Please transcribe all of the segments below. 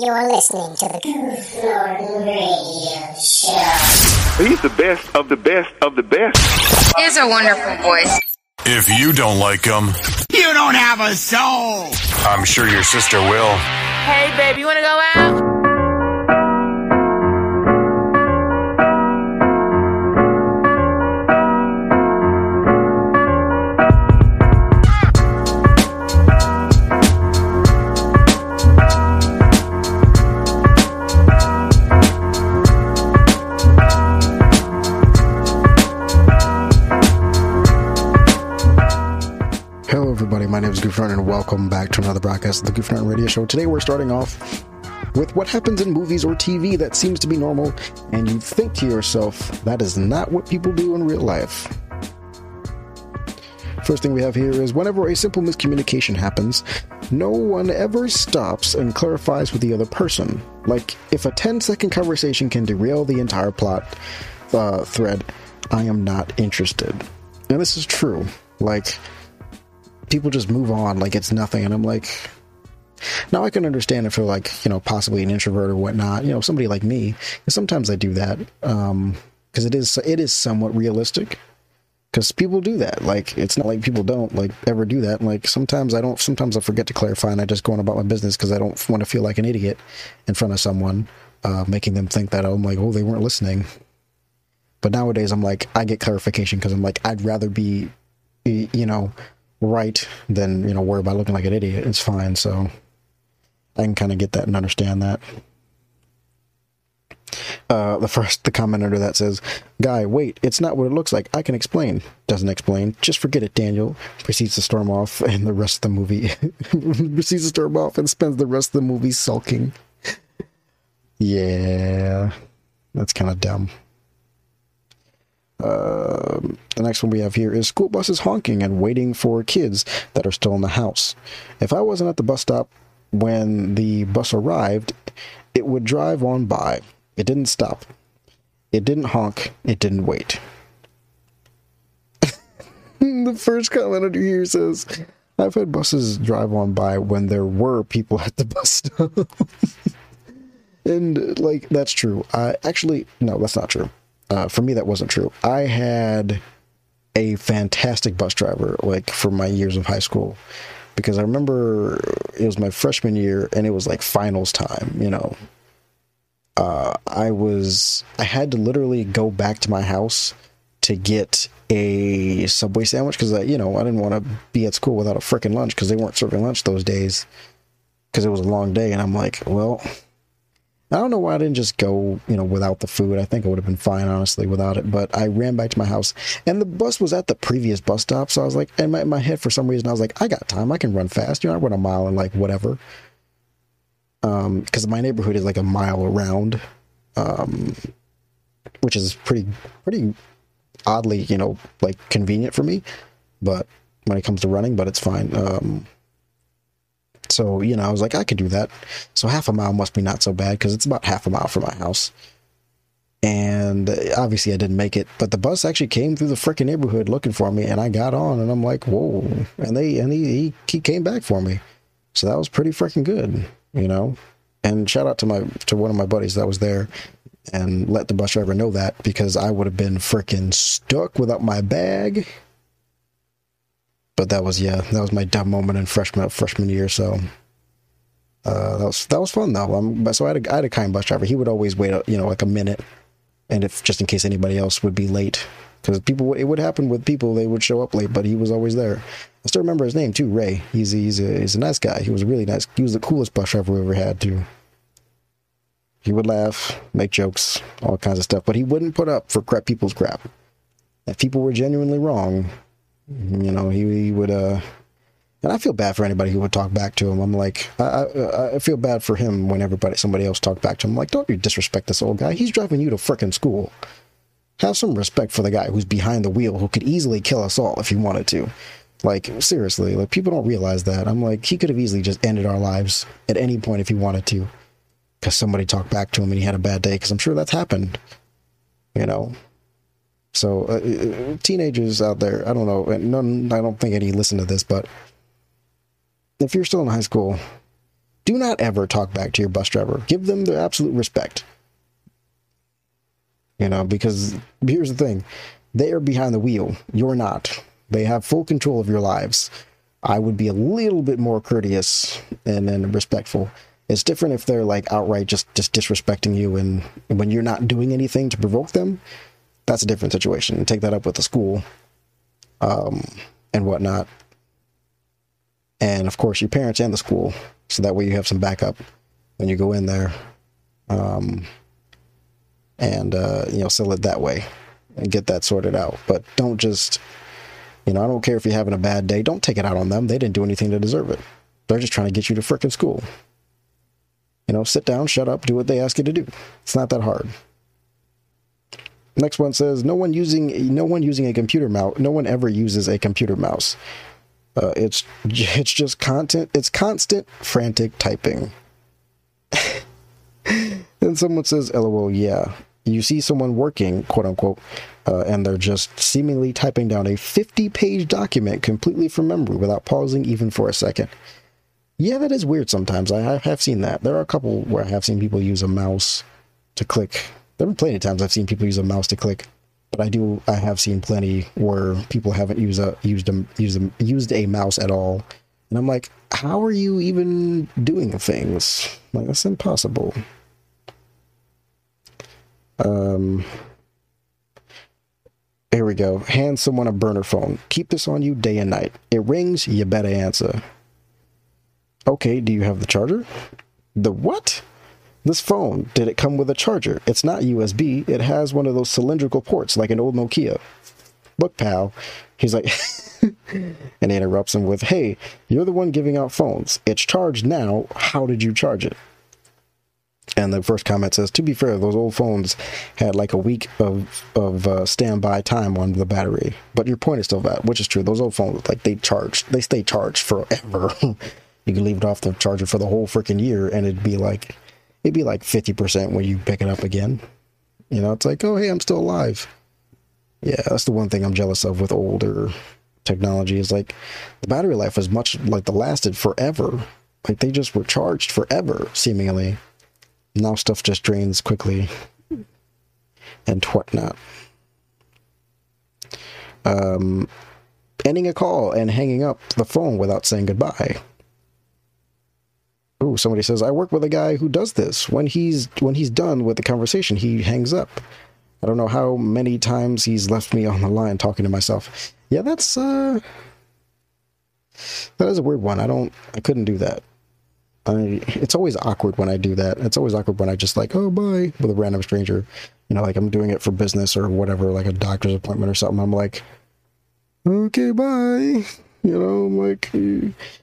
You're listening to the Goof Norton Radio Show. He's the best of the best of the best. He has a wonderful voice. If you don't like him, You don't have a soul. I'm sure your sister will. Hey, babe, you want to go out? Is Goof and welcome back to another broadcast of the Goof Radio Show. Today, we're starting off with what happens in movies or TV that seems to be normal, and you think to yourself, that is not what people do in real life. First thing we have here is whenever a simple miscommunication happens, no one ever stops and clarifies with the other person. Like, if a 10 second conversation can derail the entire plot uh, thread, I am not interested. And this is true. Like, people just move on like it's nothing and i'm like now i can understand if you're like you know possibly an introvert or whatnot you know somebody like me and sometimes i do that um because it is it is somewhat realistic because people do that like it's not like people don't like ever do that like sometimes i don't sometimes i forget to clarify and i just go on about my business because i don't want to feel like an idiot in front of someone uh making them think that i'm like oh they weren't listening. But nowadays i'm like i get clarification because i'm like i'd rather be you know right than you know worry about looking like an idiot. It's fine. So i can kind of get that and understand that. Uh, the first the comment under that says guy wait it's not what it looks like. I can explain. Doesn't explain. Just forget it daniel. Proceeds to storm off and the rest of the movie proceeds to storm off and spends the rest of the movie sulking. Yeah. That's kind of dumb um, the next one we have here is school buses honking and waiting for kids that are still in the house. If I wasn't at the bus stop when the bus arrived, it would drive on by. It didn't stop. It didn't honk. It didn't wait. the first comment under here says, I've had buses drive on by when there were people at the bus stop. and, like, that's true. I actually, no, that's not true uh, for me that wasn't true. I had a fantastic bus driver like for my years of high school because i remember it was my freshman year and it was like finals time you know? Uh, i was i had to literally go back to my house to get a subway sandwich because I, you know i didn't want to be at school without a freaking lunch because they weren't serving lunch those days because it was a long day and i'm like well I don't know why I didn't just go, you know, without the food. I think I would have been fine, honestly, without it. But I ran back to my house, and the bus was at the previous bus stop. So I was like, in my, in my head, for some reason, I was like, I got time. I can run fast. You know, I run a mile and like whatever. Um, because my neighborhood is like a mile around, um, which is pretty, pretty oddly, you know, like convenient for me. But when it comes to running, but it's fine. Um, so, you know, I was like, I could do that. So half a mile must be not so bad because it's about half a mile from my house. And obviously I didn't make it, but the bus actually came through the freaking neighborhood looking for me and I got on and I'm like, whoa. And they, and he, he, he came back for me. So that was pretty freaking good, you know? And shout out to my, to one of my buddies that was there and let the bus driver know that because I would have been freaking stuck without my bag but that was yeah, that was my dumb moment in freshman freshman year. So uh, that was that was fun though. Um, but so I had a, I had a kind bus driver. He would always wait, uh, you know, like a minute, and if just in case anybody else would be late, because people it would happen with people they would show up late, but he was always there. I still remember his name too, Ray. He's he's a he's a nice guy. He was really nice. He was the coolest bus driver we ever had too. He would laugh, make jokes, all kinds of stuff, but he wouldn't put up for crap people's crap. If people were genuinely wrong, you know, he, he would, uh, and I feel bad for anybody who would talk back to him. I'm like, I, I, I feel bad for him when everybody, somebody else talked back to him. I'm like, don't you disrespect this old guy. He's driving you to frickin' school. Have some respect for the guy who's behind the wheel who could easily kill us all if he wanted to. Like, seriously, like, people don't realize that. I'm like, he could have easily just ended our lives at any point if he wanted to. Because somebody talked back to him and he had a bad day. Because I'm sure that's happened. You know? So, uh, uh, teenagers out there, I don't know, none, I don't think any listen to this, but if you're still in high school, do not ever talk back to your bus driver. Give them the absolute respect. You know, because here's the thing they are behind the wheel. You're not. They have full control of your lives. I would be a little bit more courteous and then respectful. It's different if they're like outright just, just disrespecting you and when you're not doing anything to provoke them, that's a different situation. Take that up with the school um, and whatnot. And of course, your parents and the school. So that way you have some backup when you go in there. Um, and, uh, you know, sell it that way and get that sorted out. But don't just, you know, I don't care if you're having a bad day. Don't take it out on them. They didn't do anything to deserve it. They're just trying to get you to frickin' school. You know, sit down, shut up, do what they ask you to do. It's not that hard. Next one says no one using no one using a computer mouse. No one ever uses a computer mouse. Uh, it's it's just content. It's constant frantic typing. then someone says, "LOL, yeah." You see someone working, quote unquote, uh, and they're just seemingly typing down a 50-page document completely from memory without pausing even for a second. Yeah, that is weird. Sometimes I have seen that. There are a couple where I have seen people use a mouse to click there have been plenty of times I've seen people use a mouse to click, but I do I have seen plenty where people haven't used a used a used a used a mouse at all, and I'm like, how are you even doing things? Like that's impossible. Um. Here we go. Hand someone a burner phone. Keep this on you day and night. It rings, you better answer. Okay, do you have the charger? The what? This phone, did it come with a charger? It's not USB. It has one of those cylindrical ports like an old Nokia. Look, pal. He's like, and interrupts him with, Hey, you're the one giving out phones. It's charged now. How did you charge it? And the first comment says, To be fair, those old phones had like a week of of uh, standby time on the battery. But your point is still valid, which is true. Those old phones, like they charge, they stay charged forever. you can leave it off the charger for the whole freaking year, and it'd be like it'd be like 50% when you pick it up again. You know, it's like, oh, hey, I'm still alive. Yeah, that's the one thing I'm jealous of with older technology is like the battery life was much like the lasted forever. Like they just were charged forever, seemingly. Now stuff just drains quickly and whatnot. Um, ending a call and hanging up the phone without saying goodbye. Oh, somebody says I work with a guy who does this. When he's when he's done with the conversation, he hangs up. I don't know how many times he's left me on the line talking to myself. Yeah, that's uh that is a weird one. I don't I couldn't do that. I it's always awkward when I do that. It's always awkward when I just like, oh bye with a random stranger. You know, like I'm doing it for business or whatever, like a doctor's appointment or something. I'm like, okay, bye. You know, I'm like,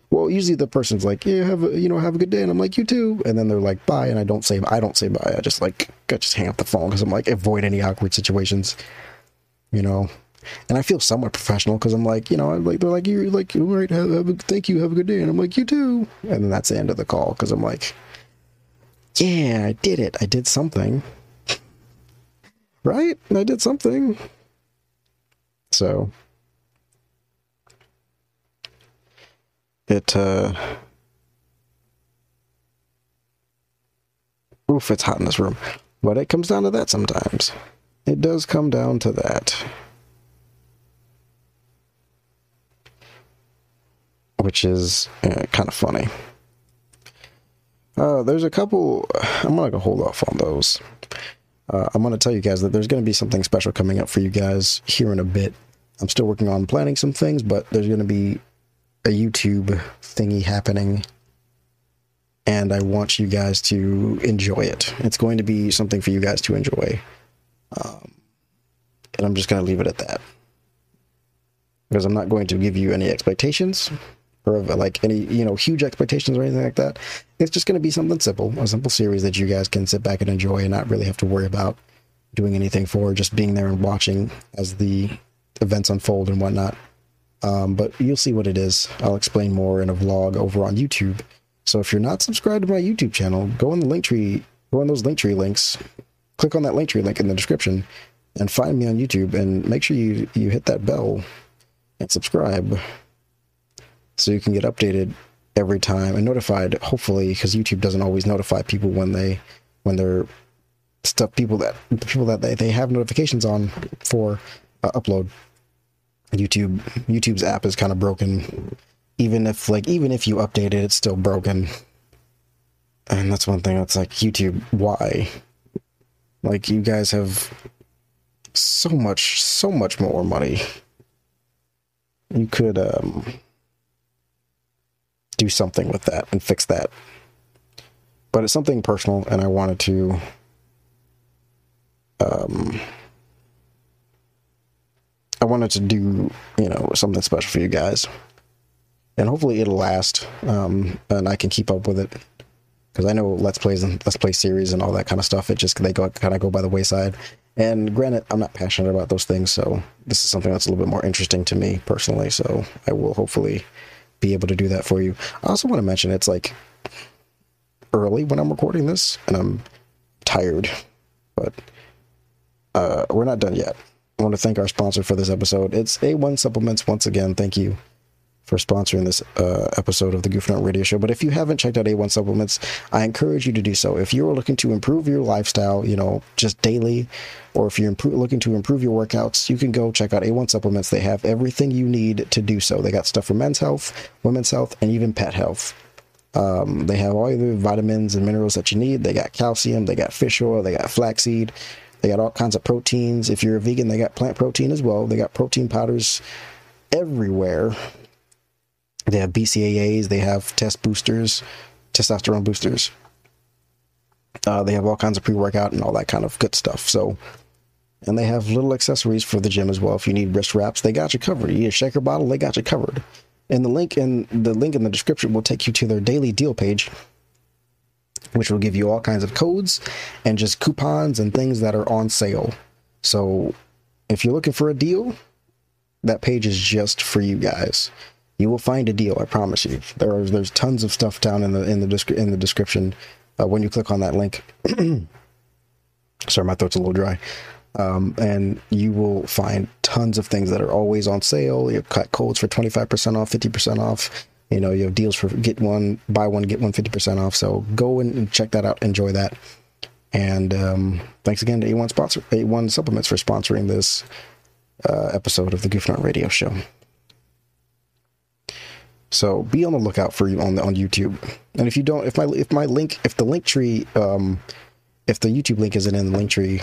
well, usually the person's like, yeah, have a, you know, have a good day, and I'm like, you too, and then they're like, bye, and I don't say, I don't say bye. I just like, I just hang up the phone because I'm like, avoid any awkward situations, you know. And I feel somewhat professional because I'm like, you know, I'm like they're like, you're like, all right, have, have a, thank you, have a good day, and I'm like, you too, and then that's the end of the call because I'm like, yeah, I did it, I did something, right? I did something. So it uh oof it's hot in this room. But it comes down to that sometimes. It does come down to that. Which is uh, kind of funny. Uh, there's a couple i'm gonna go hold off on those. Uh, i'm gonna tell you guys that there's gonna be something special coming up for you guys here in a bit. I'm still working on planning some things but there's gonna be a YouTube thingy happening, and I want you guys to enjoy it. It's going to be something for you guys to enjoy, um, and I'm just going to leave it at that because I'm not going to give you any expectations or like any you know huge expectations or anything like that. It's just going to be something simple, a simple series that you guys can sit back and enjoy and not really have to worry about doing anything for, just being there and watching as the events unfold and whatnot. Um, but you'll see what it is. I'll explain more in a vlog over on YouTube. So if you're not subscribed to my YouTube channel, go on the link tree, go on those link tree links, click on that link tree link in the description, and find me on YouTube. And make sure you you hit that bell and subscribe, so you can get updated every time and notified hopefully because youtube doesn't always notify people when they when they're stuff people that people that they, they have notifications on for uh, upload youtube youtube's app is kind of broken. Even if like even if you update it it's still broken. And that's one thing that's like youtube why? Like you guys have so much so much more money. You could um do something with that and fix that. But it's something personal and i wanted to um i wanted to do you know something special for you guys. And hopefully it'll last um and i can keep up with it. Because i know let's plays and let's play series and all that kind of stuff it just they go kind of go by the wayside. And granted i'm not passionate about those things so this is something that's a little bit more interesting to me personally so i will hopefully be able to do that for you. I also want to mention it's like early when i'm recording this and i'm tired but uh, we're not done yet i want to thank our sponsor for this episode it's a1 supplements once again thank you for sponsoring this uh, episode of the Goof Nut Radio Show. But if you haven't checked out A1 Supplements, I encourage you to do so. If you're looking to improve your lifestyle, you know, just daily, or if you're looking to improve your workouts, you can go check out A1 Supplements. They have everything you need to do so. They got stuff for men's health, women's health, and even pet health. Um, they have all the vitamins and minerals that you need. They got calcium, they got fish oil, they got flaxseed, they got all kinds of proteins. If you're a vegan, they got plant protein as well. They got protein powders everywhere. They have BCAAs, they have test boosters, testosterone boosters. Uh, they have all kinds of pre workout and all that kind of good stuff. So, and they have little accessories for the gym as well. If you need wrist wraps, they got you covered. You need a shaker bottle, they got you covered. And the link in the link in the description will take you to their daily deal page, which will give you all kinds of codes and just coupons and things that are on sale. So, if you're looking for a deal, that page is just for you guys you will find a deal. I promise you. There are there's tons of stuff down in the in the descri- in the description uh, when you click on that link. Sorry, my throat's a little dry. Um, and you will find tons of things that are always on sale. You have cut codes for 25% off, 50% off. You know, you have deals for get one, buy one, get one 50% off. So go and check that out. Enjoy that. And um, thanks again to A1 sponsor, A1 Supplements for sponsoring this uh, episode of the Goof Nut Radio Show. So be on the lookout for you on the, on YouTube. And if you don't, if my if my link, if the link tree, um, if the YouTube link isn't in the link tree,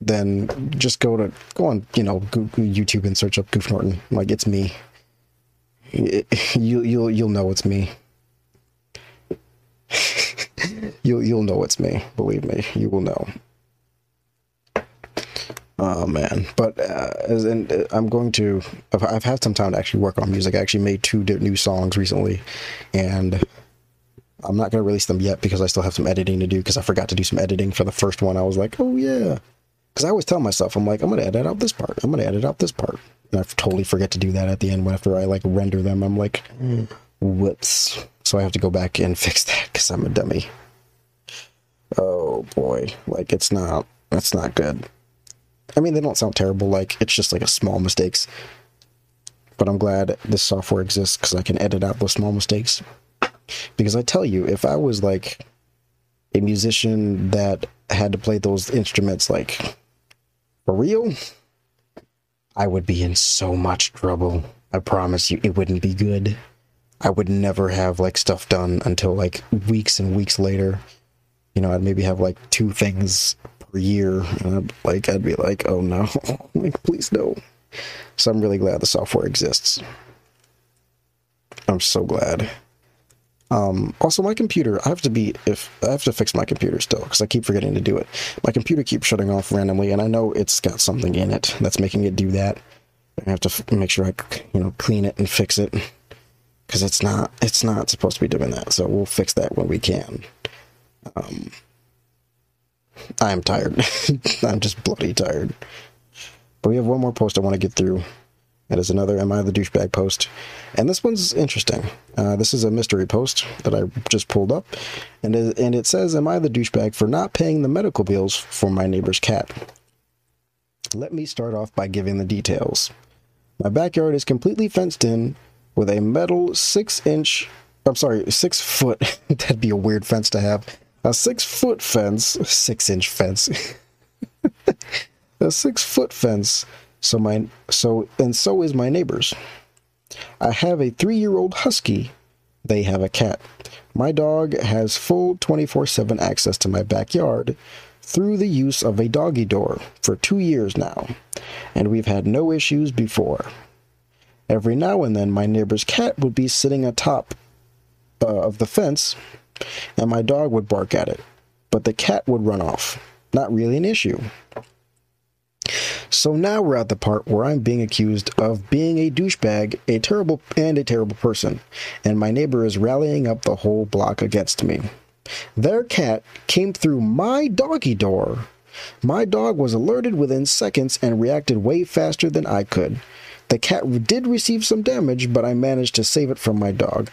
then just go to go on, you know, Google YouTube and search up Goof Norton. Like it's me. You you'll you'll know it's me. you'll you'll know it's me. Believe me, you will know. Oh man, but uh, as in, uh, I'm going to. I've, I've had some time to actually work on music. I actually made two new songs recently, and I'm not going to release them yet because I still have some editing to do. Because I forgot to do some editing for the first one. I was like, oh yeah, because I always tell myself, I'm like, I'm to edit out this part. I'm to edit out this part, and I totally forget to do that at the end. After I like render them, I'm like, whoops. So I have to go back and fix that because I'm a dummy. Oh boy, like it's not. That's not good. I mean, they don't sound terrible. Like it's just like a small mistakes. But I'm glad this software exists because I can edit out those small mistakes. Because I tell you, if I was like a musician that had to play those instruments like for real, I would be in so much trouble. I promise you, it wouldn't be good. I would never have like stuff done until like weeks and weeks later. You know, I'd maybe have like two things per year, and I'd, like I'd be like, oh no, like please no. So I'm really glad the software exists. I'm so glad. Um, also, my computer, I have to be if I have to fix my computer still because I keep forgetting to do it. My computer keeps shutting off randomly, and I know it's got something in it that's making it do that. I have to f- make sure I, you know, clean it and fix it because it's not it's not supposed to be doing that. So we'll fix that when we can. Um, I am tired. I'm just bloody tired. But we have one more post I want to get through. It is another Am I the Douchebag post. And this one's interesting. Uh, this is a mystery post that I just pulled up. And it, and it says, Am I the douchebag for not paying the medical bills for my neighbor's cat? Let me start off by giving the details. My backyard is completely fenced in with a metal 6 inch I'm sorry, six foot. That'd be a weird fence to have. A six foot fence, six inch fence. a six foot fence. So my so and so is my neighbors. I have a three year old husky. They have a cat. My dog has full 24 7 access to my backyard through the use of a doggy door for two years now, and we've had no issues before. Every now and then, my neighbor's cat would be sitting atop uh, of the fence, and my dog would bark at it, but the cat would run off. Not really an issue. So now we're at the part where I'm being accused of being a douchebag, a terrible and a terrible person, and my neighbor is rallying up the whole block against me. Their cat came through my doggy door. My dog was alerted within seconds and reacted way faster than I could. The cat did receive some damage, but I managed to save it from my dog.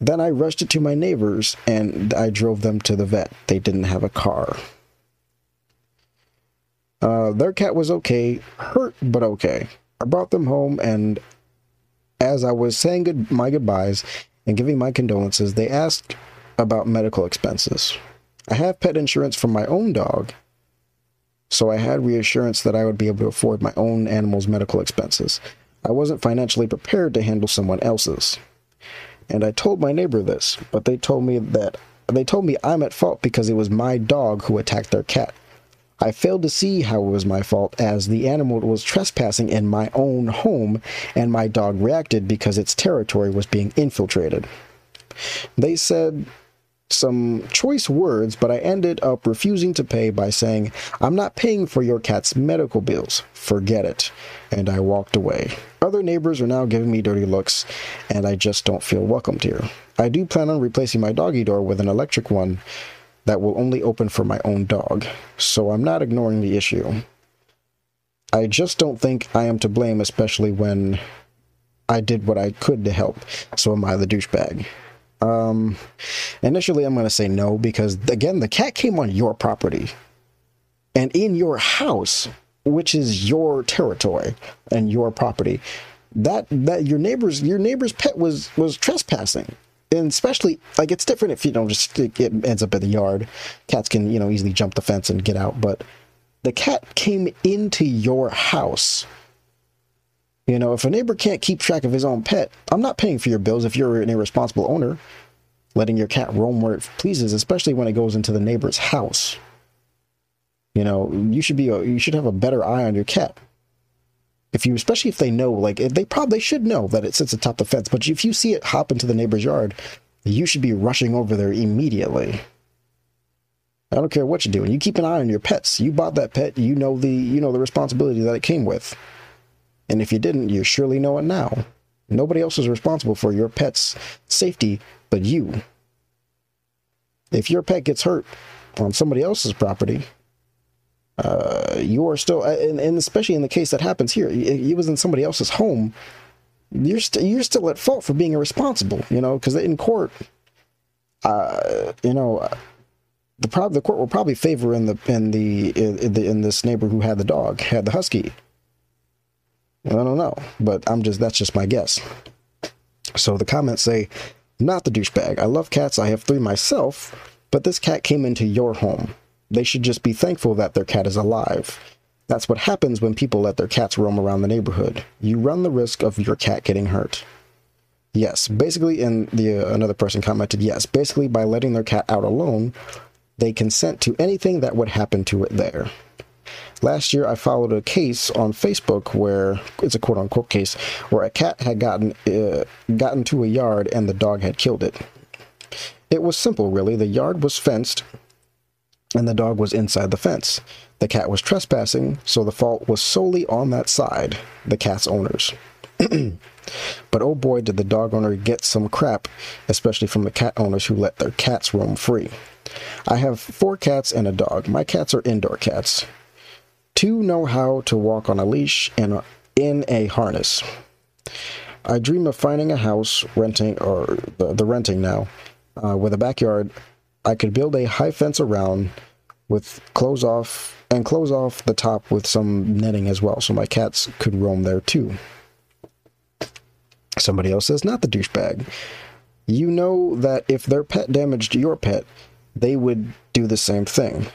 Then I rushed it to my neighbors and I drove them to the vet. They didn't have a car. Uh, their cat was okay, hurt but okay. I brought them home, and as I was saying good, my goodbyes and giving my condolences, they asked about medical expenses. I have pet insurance for my own dog, so I had reassurance that I would be able to afford my own animal's medical expenses. I wasn't financially prepared to handle someone else's. And I told my neighbor this, but they told me that they told me I'm at fault because it was my dog who attacked their cat. I failed to see how it was my fault as the animal was trespassing in my own home and my dog reacted because its territory was being infiltrated. They said some choice words, but I ended up refusing to pay by saying, I'm not paying for your cat's medical bills. Forget it. And I walked away. Other neighbors are now giving me dirty looks, and I just don't feel welcomed here. I do plan on replacing my doggy door with an electric one that will only open for my own dog, so I'm not ignoring the issue. I just don't think I am to blame, especially when I did what I could to help, so am I the douchebag. Um, initially, I'm going to say no because, again, the cat came on your property and in your house, which is your territory and your property. That that your neighbor's your neighbor's pet was was trespassing and especially like it's different if you know just it ends up in the yard. Cats can you know easily jump the fence and get out, but the cat came into your house. You know, if a neighbor can't keep track of his own pet, I'm not paying for your bills if you're an irresponsible owner, letting your cat roam where it pleases, especially when it goes into the neighbor's house. You know, you should be a, you should have a better eye on your cat. If you, especially if they know, like they probably should know that it sits atop the fence, but if you see it hop into the neighbor's yard, you should be rushing over there immediately. I don't care what you're doing. You keep an eye on your pets. You bought that pet. You know the you know the responsibility that it came with. And if you didn't, you surely know it now. Nobody else is responsible for your pet's safety but you. If your pet gets hurt on somebody else's property, uh, you are still, and, and, especially in the case that happens here, he was in somebody else's home. You're still you're still at fault for being irresponsible, you know, because in court, uh, you know, the prob- the court will probably favor in the in the in, the, in this neighbor who had the dog, had the husky. I don't know, but I'm just that's just my guess. So the comments say, "Not the douchebag. I love cats. I have three myself, but this cat came into your home. They should just be thankful that their cat is alive. That's what happens when people let their cats roam around the neighborhood. You run the risk of your cat getting hurt." Yes, basically, and the uh, another person commented, yes, basically by letting their cat out alone, they consent to anything that would happen to it there. Last year, I followed a case on Facebook where it's a quote unquote case where a cat had gotten uh, gotten to a yard and the dog had killed it. It was simple, really. The yard was fenced, and the dog was inside the fence. The cat was trespassing, so the fault was solely on that side, the cat's owners. but oh boy, did the dog owner get some crap, especially from the cat owners who let their cats roam free. I have four cats and a dog. My cats are indoor cats. Two know how to walk on a leash and in a harness. I dream of finding a house, renting, or the, the renting now, uh, with a backyard. I could build a high fence around with close off and close off the top with some netting as well, so my cats could roam there too. Somebody else says, not the douchebag. You know that if their pet damaged your pet, they would do the same thing.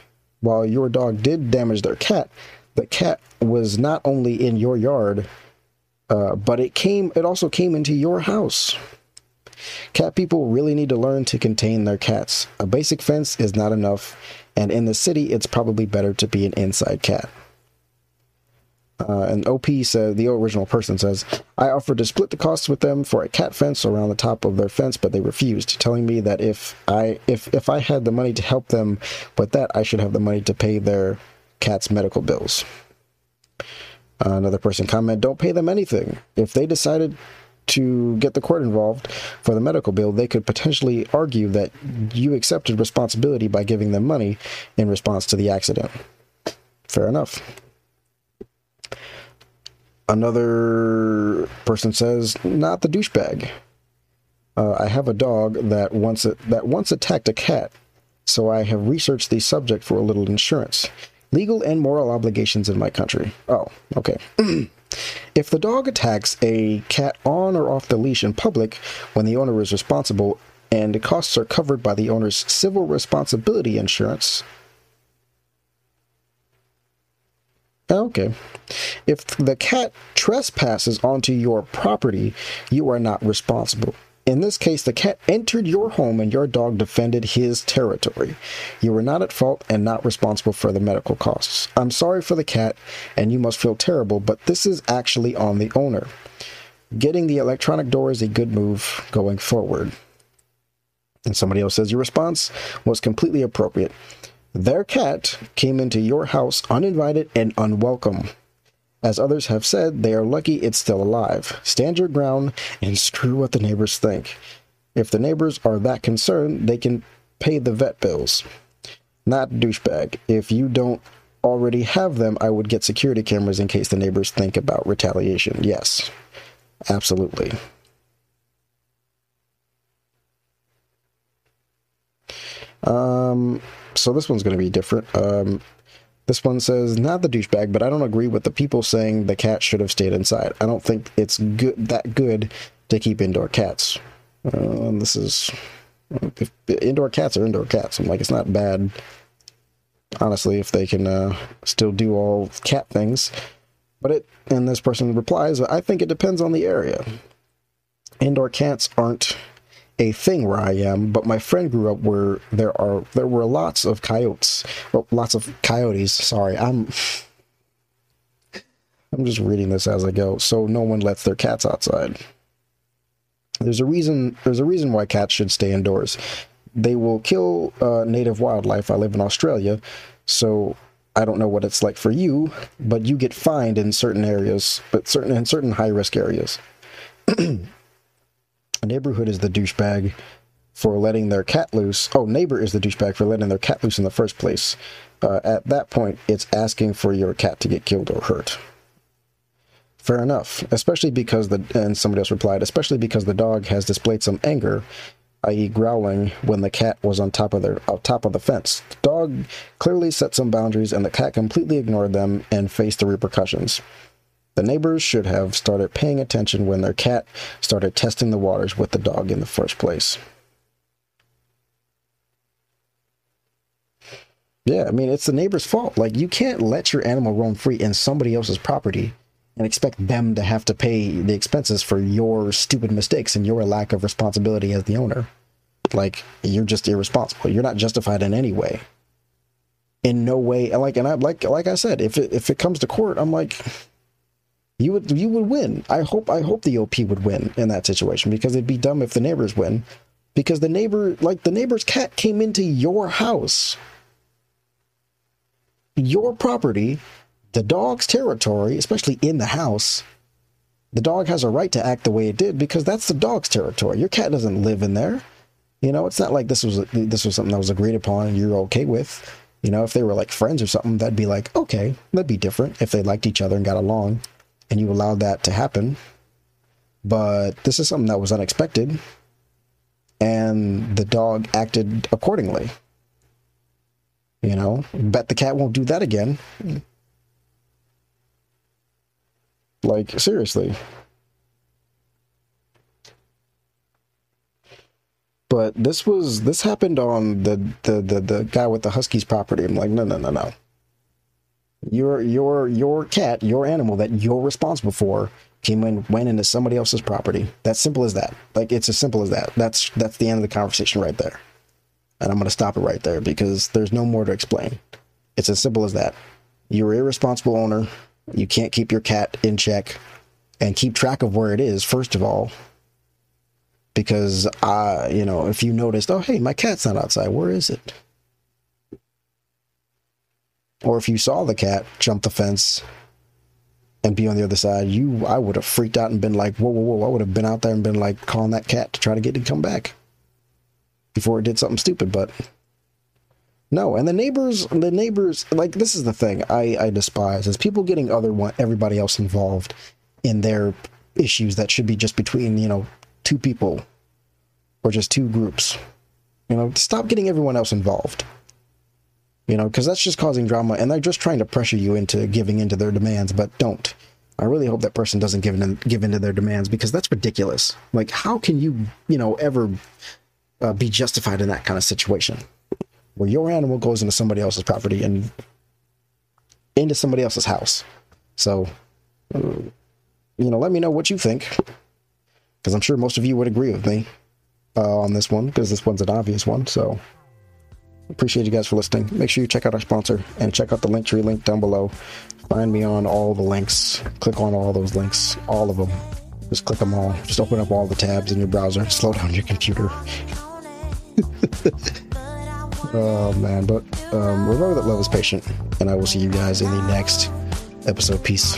While your dog did damage their cat, the cat was not only in your yard, uh, but it came. It also came into your house. Cat people really need to learn to contain their cats. A basic fence is not enough, and in the city, it's probably better to be an inside cat. Uh, and OP said, the original person says, I offered to split the costs with them for a cat fence around the top of their fence, but they refused, telling me that if I if if I had the money to help them with that, I should have the money to pay their cat's medical bills. Uh, another person comment, don't pay them anything. If they decided to get the court involved for the medical bill, they could potentially argue that you accepted responsibility by giving them money in response to the accident. Fair enough. Another person says, "Not the douchebag." Uh, I have a dog that once that once attacked a cat, so I have researched the subject for a little insurance, legal and moral obligations in my country. Oh, okay. if the dog attacks a cat on or off the leash in public when the owner is responsible, and the costs are covered by the owner's civil responsibility insurance, Okay. If the cat trespasses onto your property, you are not responsible. In this case, the cat entered your home and your dog defended his territory. You were not at fault and not responsible for the medical costs. I'm sorry for the cat, and you must feel terrible, but this is actually on the owner. Getting the electronic door is a good move going forward. And somebody else says your response was completely appropriate. Their cat came into your house uninvited and unwelcome. As others have said, they are lucky it's still alive. Stand your ground and screw what the neighbors think. If the neighbors are that concerned, they can pay the vet bills. Not douchebag. If you don't already have them, I would get security cameras in case the neighbors think about retaliation. Yes, absolutely. Um, so this one's going to be different. Um, this one says, not the douchebag, but I don't agree with the people saying the cat should have stayed inside. I don't think it's good that good to keep indoor cats. Uh, this is if, indoor cats are indoor cats. I'm like, it's not bad, honestly, if they can uh, still do all cat things. But it, and this person replies, I think it depends on the area. Indoor cats aren't a thing where I am, but my friend grew up where there are there were lots of coyotes, well, lots of coyotes. Sorry, I'm I'm just reading this as I go. So no one lets their cats outside. There's a reason. There's a reason why cats should stay indoors. They will kill uh, native wildlife. I live in Australia, so I don't know what it's like for you, but you get fined in certain areas, but certain in certain high risk areas. Neighborhood is the douchebag for letting their cat loose. Oh, neighbor is the douchebag for letting their cat loose in the first place. Uh, at that point, it's asking for your cat to get killed or hurt. Fair enough, especially because the and somebody else replied, especially because the dog has displayed some anger, i.e., growling when the cat was on top of their on top of the fence. The dog clearly set some boundaries, and the cat completely ignored them and faced the repercussions. The neighbors should have started paying attention when their cat started testing the waters with the dog in the first place. Yeah, I mean, it's the neighbor's fault. Like, you can't let your animal roam free in somebody else's property and expect them to have to pay the expenses for your stupid mistakes and your lack of responsibility as the owner. Like, you're just irresponsible. You're not justified in any way. In no way. Like, and I like, like I said, if it, if it comes to court, I'm like, you would you would win. I hope I hope the OP would win in that situation because it'd be dumb if the neighbors win. Because the neighbor like the neighbor's cat came into your house. Your property, the dog's territory, especially in the house. The dog has a right to act the way it did because that's the dog's territory. Your cat doesn't live in there. You know, it's not like this was this was something that was agreed upon and you're okay with. You know, if they were like friends or something, that'd be like, okay, that'd be different if they liked each other and got along and you allowed that to happen. But this is something that was unexpected, and the dog acted accordingly. You know, bet the cat won't do that again. Like, seriously. But this was this happened on the the the, the guy with the Huskies property. I'm like, no, no, no, no. Your your your cat, your animal that you're responsible for came in went into somebody else's property. That's simple as that. Like it's as simple as that. That's that's the end of the conversation right there. And I'm gonna stop it right there because there's no more to explain. It's as simple as that. You're irresponsible owner. You can't keep your cat in check and keep track of where it is, first of all. Because uh, you know, if you noticed, oh hey, my cat's not outside, where is it? Or if you saw the cat jump the fence and be on the other side, you I would have freaked out and been like, whoa, whoa, whoa. I would have been out there and been like calling that cat to try to get it to come back before it did something stupid, but no, and the neighbors, the neighbors, like this is the thing I, I despise is people getting other one, everybody else involved in their issues that should be just between you know two people or just two groups. You know, stop getting everyone else involved. You know, because that's just causing drama, and they're just trying to pressure you into giving into their demands. But don't. I really hope that person doesn't give in give into their demands because that's ridiculous. Like, how can you, you know, ever uh, be justified in that kind of situation? where your animal goes into somebody else's property and into somebody else's house. So, uh, you know, let me know what you think, because I'm sure most of you would agree with me uh, on this one, because this one's an obvious one. So, appreciate you guys for listening. Make sure you check out our sponsor and check out the Linktree link down below. Find me on all the links. Click on all those links, all of them. Just click them all. Just open up all the tabs in your browser. Slow down your computer. Oh man, but um, remember that love is patient, and I will see you guys in the next episode. Peace.